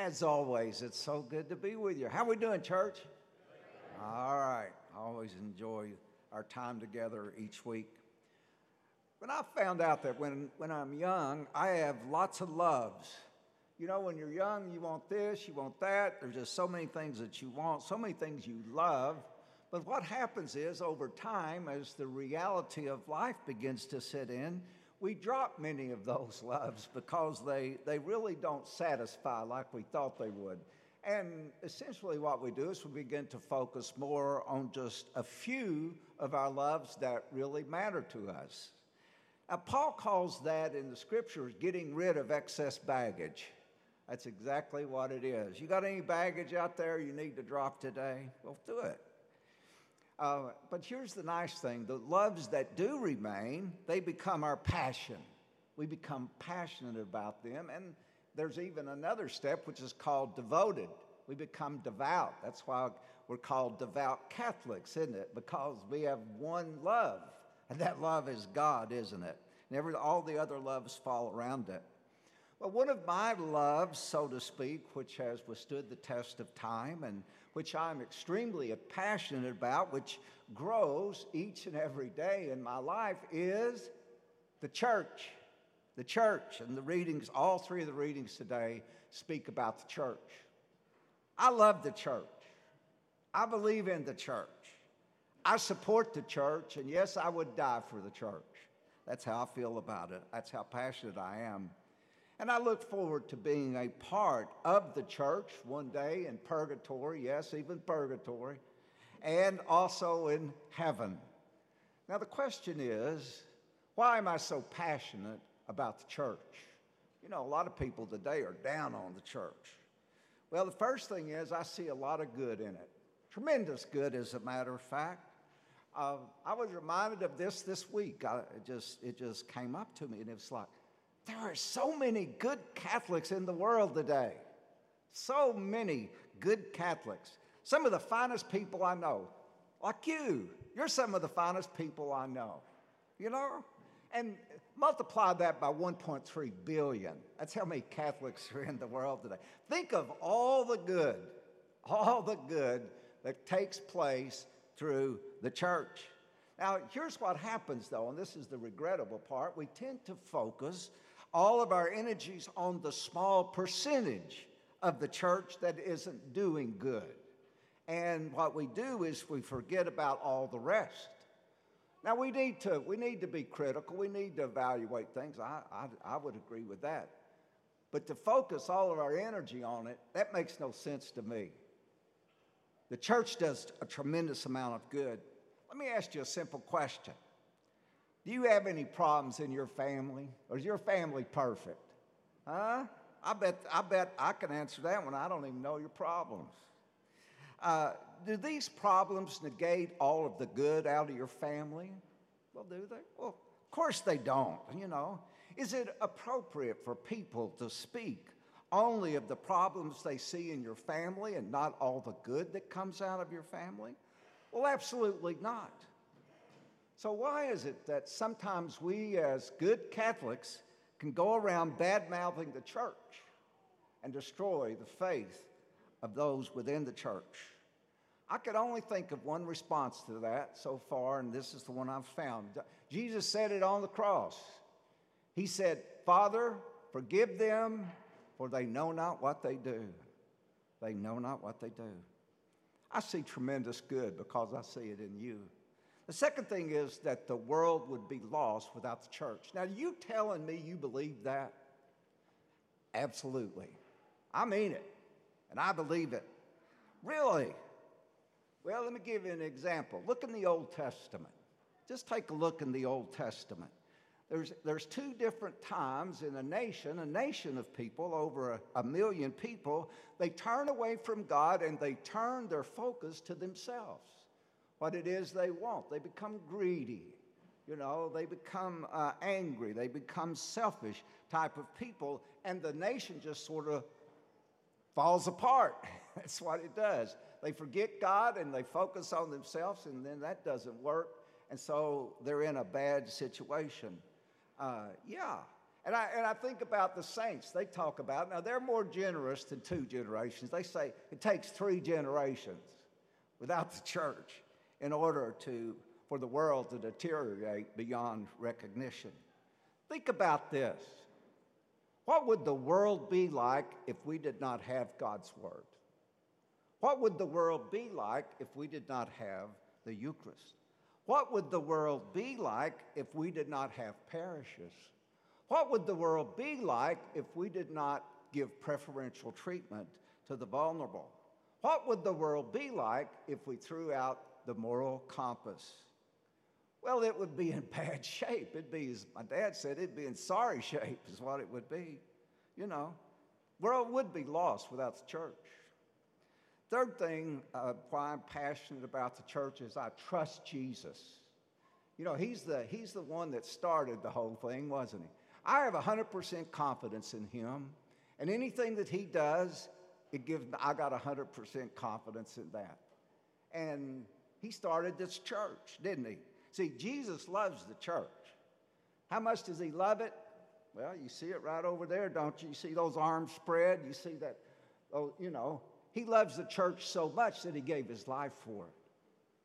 As always, it's so good to be with you. How we doing, church? All right. I always enjoy our time together each week. When I found out that when, when I'm young, I have lots of loves. You know, when you're young, you want this, you want that. There's just so many things that you want, so many things you love. But what happens is, over time, as the reality of life begins to set in, we drop many of those loves because they, they really don't satisfy like we thought they would. And essentially, what we do is we begin to focus more on just a few of our loves that really matter to us. Now, Paul calls that in the scriptures getting rid of excess baggage. That's exactly what it is. You got any baggage out there you need to drop today? Well, do it. Uh, but here's the nice thing the loves that do remain, they become our passion. We become passionate about them. And there's even another step, which is called devoted. We become devout. That's why we're called devout Catholics, isn't it? Because we have one love, and that love is God, isn't it? And every, all the other loves fall around it. Well, one of my loves, so to speak, which has withstood the test of time and which I'm extremely passionate about, which grows each and every day in my life, is the church. The church. And the readings, all three of the readings today, speak about the church. I love the church. I believe in the church. I support the church, and yes, I would die for the church. That's how I feel about it. That's how passionate I am. And I look forward to being a part of the church one day in purgatory, yes, even purgatory, and also in heaven. Now, the question is why am I so passionate about the church? You know, a lot of people today are down on the church. Well, the first thing is I see a lot of good in it, tremendous good, as a matter of fact. Uh, I was reminded of this this week. I, it, just, it just came up to me, and it was like, there are so many good Catholics in the world today. So many good Catholics. Some of the finest people I know, like you. You're some of the finest people I know. You know? And multiply that by 1.3 billion. That's how many Catholics are in the world today. Think of all the good, all the good that takes place through the church. Now, here's what happens though, and this is the regrettable part. We tend to focus all of our energies on the small percentage of the church that isn't doing good. And what we do is we forget about all the rest. Now we need to we need to be critical. We need to evaluate things. I, I, I would agree with that. But to focus all of our energy on it, that makes no sense to me. The church does a tremendous amount of good. Let me ask you a simple question. Do you have any problems in your family? Or is your family perfect? Huh? I bet, I bet I can answer that one. I don't even know your problems. Uh, do these problems negate all of the good out of your family? Well, do they? Well, of course they don't, you know. Is it appropriate for people to speak only of the problems they see in your family and not all the good that comes out of your family? Well, absolutely not. So, why is it that sometimes we, as good Catholics, can go around bad mouthing the church and destroy the faith of those within the church? I could only think of one response to that so far, and this is the one I've found. Jesus said it on the cross. He said, Father, forgive them, for they know not what they do. They know not what they do. I see tremendous good because I see it in you. The second thing is that the world would be lost without the church. Now, you telling me you believe that? Absolutely. I mean it, and I believe it. Really? Well, let me give you an example. Look in the Old Testament. Just take a look in the Old Testament. There's, there's two different times in a nation, a nation of people, over a, a million people, they turn away from God and they turn their focus to themselves what it is they want. They become greedy. You know, they become uh, angry. They become selfish type of people, and the nation just sort of falls apart. That's what it does. They forget God and they focus on themselves, and then that doesn't work. And so they're in a bad situation. Uh, yeah. And I, and I think about the saints they talk about. Now, they're more generous than two generations. They say it takes three generations without the church in order to, for the world to deteriorate beyond recognition. Think about this. What would the world be like if we did not have God's Word? What would the world be like if we did not have the Eucharist? What would the world be like if we did not have parishes? What would the world be like if we did not give preferential treatment to the vulnerable? What would the world be like if we threw out the moral compass? Well, it would be in bad shape. It'd be, as my dad said, it'd be in sorry shape, is what it would be. You know, world would be lost without the church. Third thing uh, why I'm passionate about the church is I trust Jesus. You know, he's the, he's the one that started the whole thing, wasn't he? I have 100% confidence in him, and anything that he does, it gives I got 100% confidence in that. And he started this church, didn't he? See, Jesus loves the church. How much does he love it? Well, you see it right over there, don't you? You see those arms spread? You see that, oh, you know, he loves the church so much that he gave his life for it.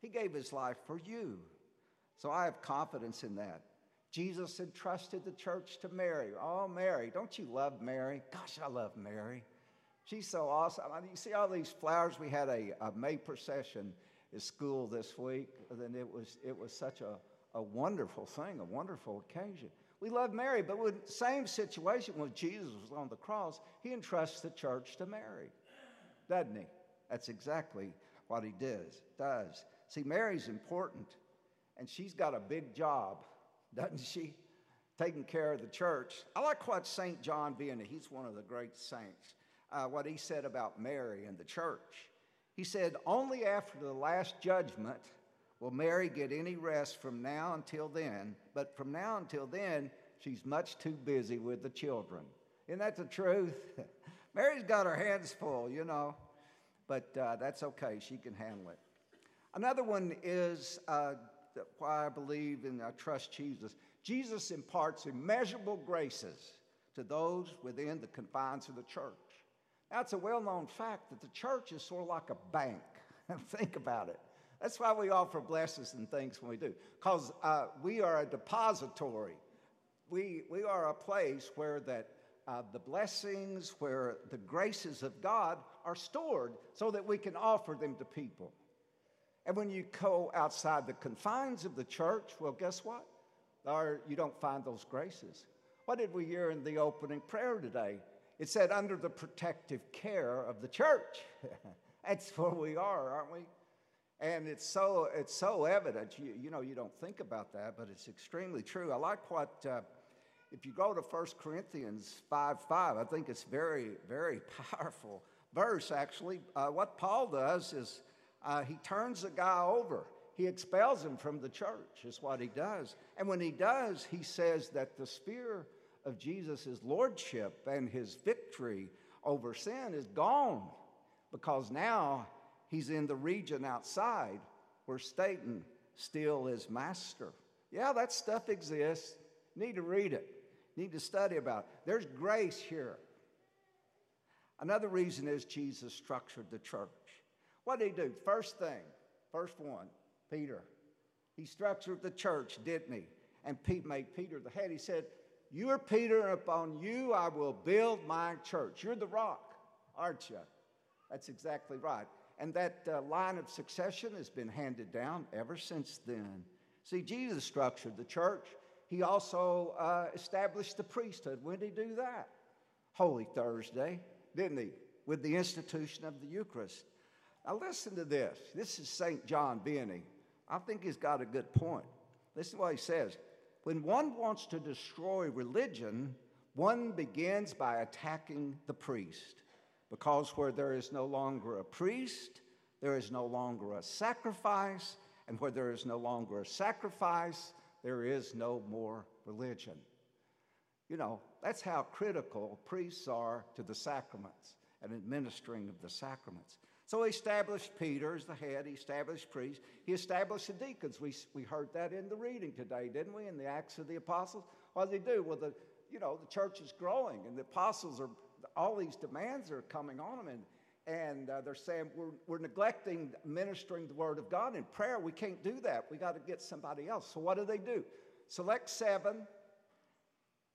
He gave his life for you. So I have confidence in that. Jesus entrusted the church to Mary. Oh, Mary, don't you love Mary? Gosh, I love Mary. She's so awesome. I mean, you see all these flowers? We had a, a May procession at school this week, and it was, it was such a, a wonderful thing, a wonderful occasion. We love Mary, but with same situation when Jesus was on the cross, he entrusts the church to Mary doesn't he? That's exactly what he does. Does see Mary's important, and she's got a big job, doesn't she? Taking care of the church. I like what Saint John Vianney. He's one of the great saints. Uh, what he said about Mary and the church. He said, "Only after the last judgment will Mary get any rest from now until then. But from now until then, she's much too busy with the children." Isn't that the truth? Mary's got her hands full, you know, but uh, that's okay. She can handle it. Another one is uh, why I believe and I trust Jesus. Jesus imparts immeasurable graces to those within the confines of the church. It's a well known fact that the church is sort of like a bank. Think about it. That's why we offer blessings and things when we do, because uh, we are a depository. We, we are a place where that uh, the blessings, where the graces of God are stored so that we can offer them to people. And when you go outside the confines of the church, well, guess what? Or you don't find those graces. What did we hear in the opening prayer today? It said, under the protective care of the church. That's where we are, aren't we? And it's so, it's so evident. You, you know, you don't think about that, but it's extremely true. I like what uh, if you go to 1 Corinthians 5 5, I think it's very, very powerful verse, actually. Uh, what Paul does is uh, he turns the guy over. He expels him from the church, is what he does. And when he does, he says that the spear of Jesus' lordship and his victory over sin is gone because now he's in the region outside where Satan still is master. Yeah, that stuff exists. Need to read it need to study about. It. There's grace here. Another reason is Jesus structured the church. What did he do? First thing, first one, Peter. He structured the church, didn't he? And Pete made Peter the head. He said, You are Peter, upon you I will build my church. You're the rock, aren't you? That's exactly right. And that uh, line of succession has been handed down ever since then. See, Jesus structured the church. He also uh, established the priesthood. When did he do that? Holy Thursday, didn't he? With the institution of the Eucharist. Now, listen to this. This is St. John Vianney. I think he's got a good point. Listen to what he says. When one wants to destroy religion, one begins by attacking the priest. Because where there is no longer a priest, there is no longer a sacrifice. And where there is no longer a sacrifice, there is no more religion. You know, that's how critical priests are to the sacraments and administering of the sacraments. So he established Peter as the head, he established priests, he established the deacons. We, we heard that in the reading today, didn't we, in the Acts of the Apostles? What did he do? Well, the, you know, the church is growing and the apostles are, all these demands are coming on them. And, and uh, they're saying we're, we're neglecting ministering the word of God in prayer. We can't do that. We got to get somebody else. So what do they do? Select seven,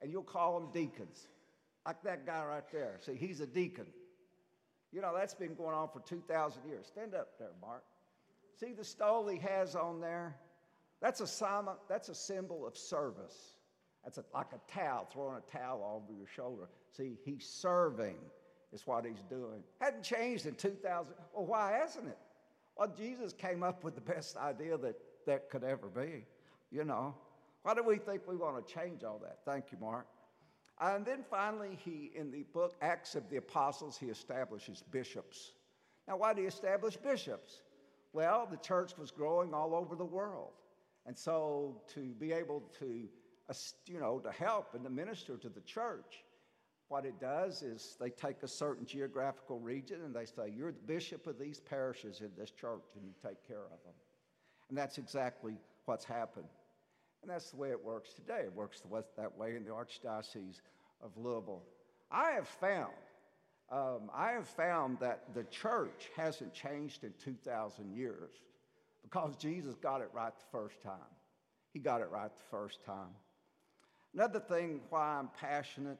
and you'll call them deacons, like that guy right there. See, he's a deacon. You know, that's been going on for 2,000 years. Stand up there, Mark. See the stole he has on there? That's a, symbol, that's a symbol of service. That's a, like a towel, throwing a towel over your shoulder. See, he's serving, is what he's doing. Hadn't changed in 2,000. Well, why hasn't it? Well, Jesus came up with the best idea that that could ever be, you know. Why do we think we want to change all that? Thank you, Mark. And then finally, he, in the book Acts of the Apostles, he establishes bishops. Now, why do he establish bishops? Well, the church was growing all over the world. And so to be able to, you know, to help and to minister to the church, what it does is they take a certain geographical region and they say, You're the bishop of these parishes in this church, and you take care of them. And that's exactly what's happened. And that's the way it works today. It works that way in the Archdiocese of Louisville. I have found, um, I have found that the church hasn't changed in 2,000 years because Jesus got it right the first time. He got it right the first time. Another thing why I'm passionate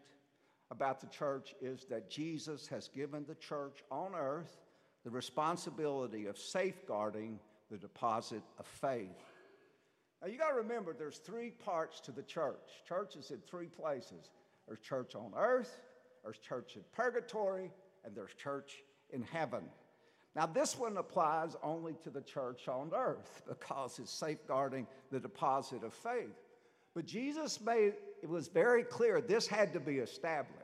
about the church is that Jesus has given the church on earth the responsibility of safeguarding the deposit of faith. Now you got to remember there's three parts to the church. Church is in three places. There's church on earth, there's church in purgatory, and there's church in heaven. Now, this one applies only to the church on earth because it's safeguarding the deposit of faith. But Jesus made it was very clear this had to be established.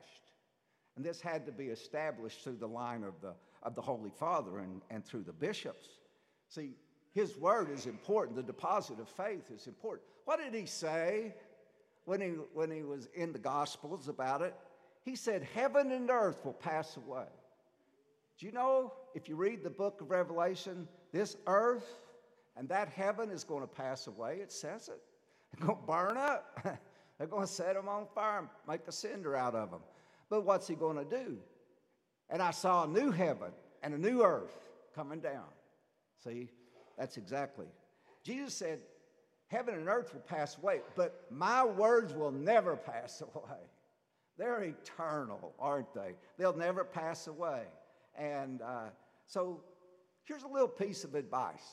And this had to be established through the line of the, of the Holy Father and, and through the bishops. See, his word is important. The deposit of faith is important. What did he say when he, when he was in the Gospels about it? He said, Heaven and earth will pass away, do you know, if you read the book of Revelation, this earth and that heaven is going to pass away? It says it. They're going to burn up. They're going to set them on fire and make a cinder out of them. But what's he going to do? And I saw a new heaven and a new earth coming down. See, that's exactly. Jesus said, Heaven and earth will pass away, but my words will never pass away. They're eternal, aren't they? They'll never pass away. And uh, so here's a little piece of advice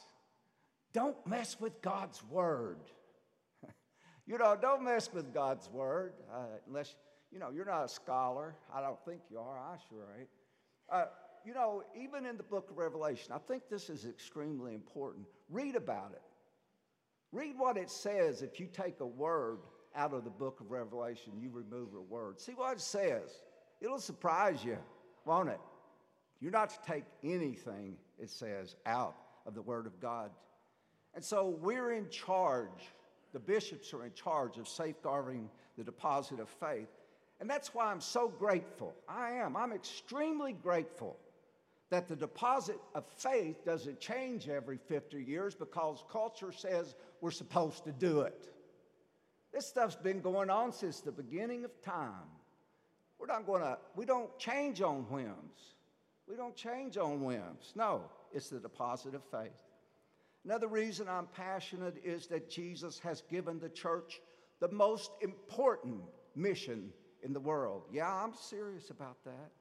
don't mess with God's word. you know, don't mess with God's word uh, unless, you know, you're not a scholar. I don't think you are. I sure ain't. Uh, you know, even in the book of Revelation, I think this is extremely important. Read about it. Read what it says if you take a word out of the book of Revelation, you remove a word. See what it says. It'll surprise you, won't it? You're not to take anything, it says, out of the Word of God. And so we're in charge. The bishops are in charge of safeguarding the deposit of faith. And that's why I'm so grateful. I am. I'm extremely grateful that the deposit of faith doesn't change every 50 years because culture says we're supposed to do it. This stuff's been going on since the beginning of time. We're not going to, we don't change on whims. We don't change on whims. No, it's the deposit of faith. Another reason I'm passionate is that Jesus has given the church the most important mission in the world. Yeah, I'm serious about that.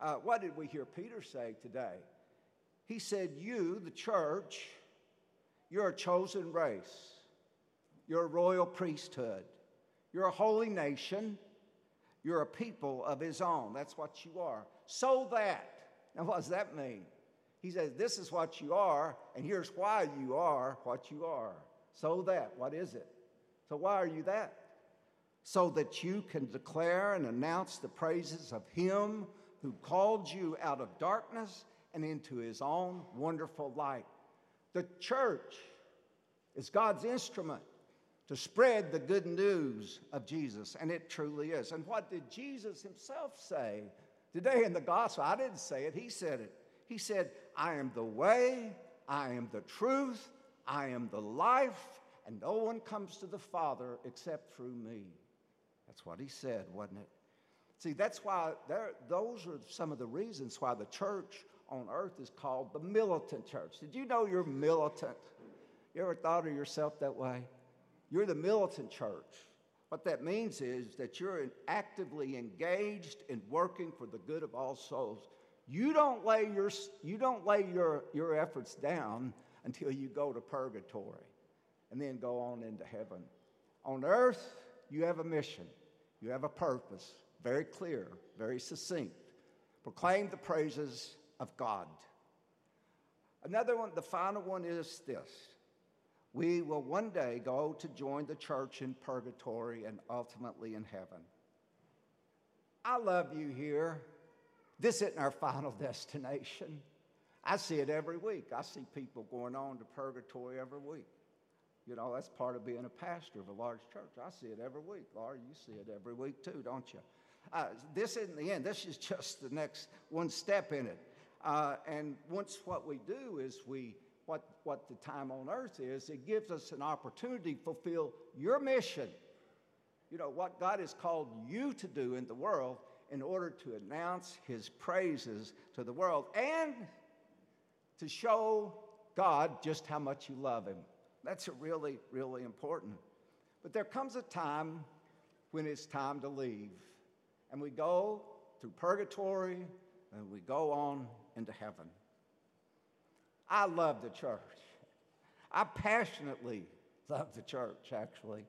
Uh, what did we hear Peter say today? He said, You, the church, you're a chosen race, you're a royal priesthood, you're a holy nation, you're a people of his own. That's what you are. So that now, what does that mean? He says, This is what you are, and here's why you are what you are. So that, what is it? So, why are you that? So that you can declare and announce the praises of Him who called you out of darkness and into His own wonderful light. The church is God's instrument to spread the good news of Jesus, and it truly is. And what did Jesus Himself say Today in the gospel, I didn't say it, he said it. He said, I am the way, I am the truth, I am the life, and no one comes to the Father except through me. That's what he said, wasn't it? See, that's why those are some of the reasons why the church on earth is called the militant church. Did you know you're militant? You ever thought of yourself that way? You're the militant church. What that means is that you're actively engaged in working for the good of all souls. You don't lay your, you don't lay your, your efforts down until you go to purgatory and then go on into heaven. On earth, you have a mission, you have a purpose, very clear, very succinct. Proclaim the praises of God. Another one, the final one is this we will one day go to join the church in purgatory and ultimately in heaven. I love you here. This isn't our final destination. I see it every week. I see people going on to purgatory every week. You know, that's part of being a pastor of a large church. I see it every week. Laura, you see it every week too, don't you? Uh, this isn't the end. This is just the next one step in it. Uh, and once what we do is we what, what the time on earth is, it gives us an opportunity to fulfill your mission. You know, what God has called you to do in the world in order to announce his praises to the world and to show God just how much you love him. That's really, really important. But there comes a time when it's time to leave, and we go through purgatory and we go on into heaven. I love the church. I passionately love the church, actually.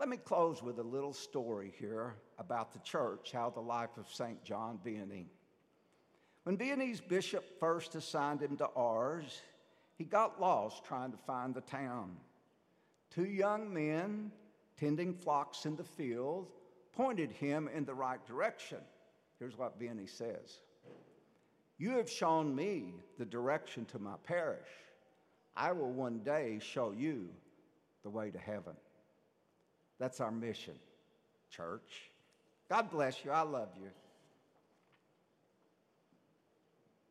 Let me close with a little story here about the church, how the life of St. John Vianney. When Vianney's bishop first assigned him to Ars, he got lost trying to find the town. Two young men tending flocks in the field pointed him in the right direction. Here's what Vianney says you have shown me the direction to my parish. I will one day show you the way to heaven. That's our mission, church. God bless you. I love you.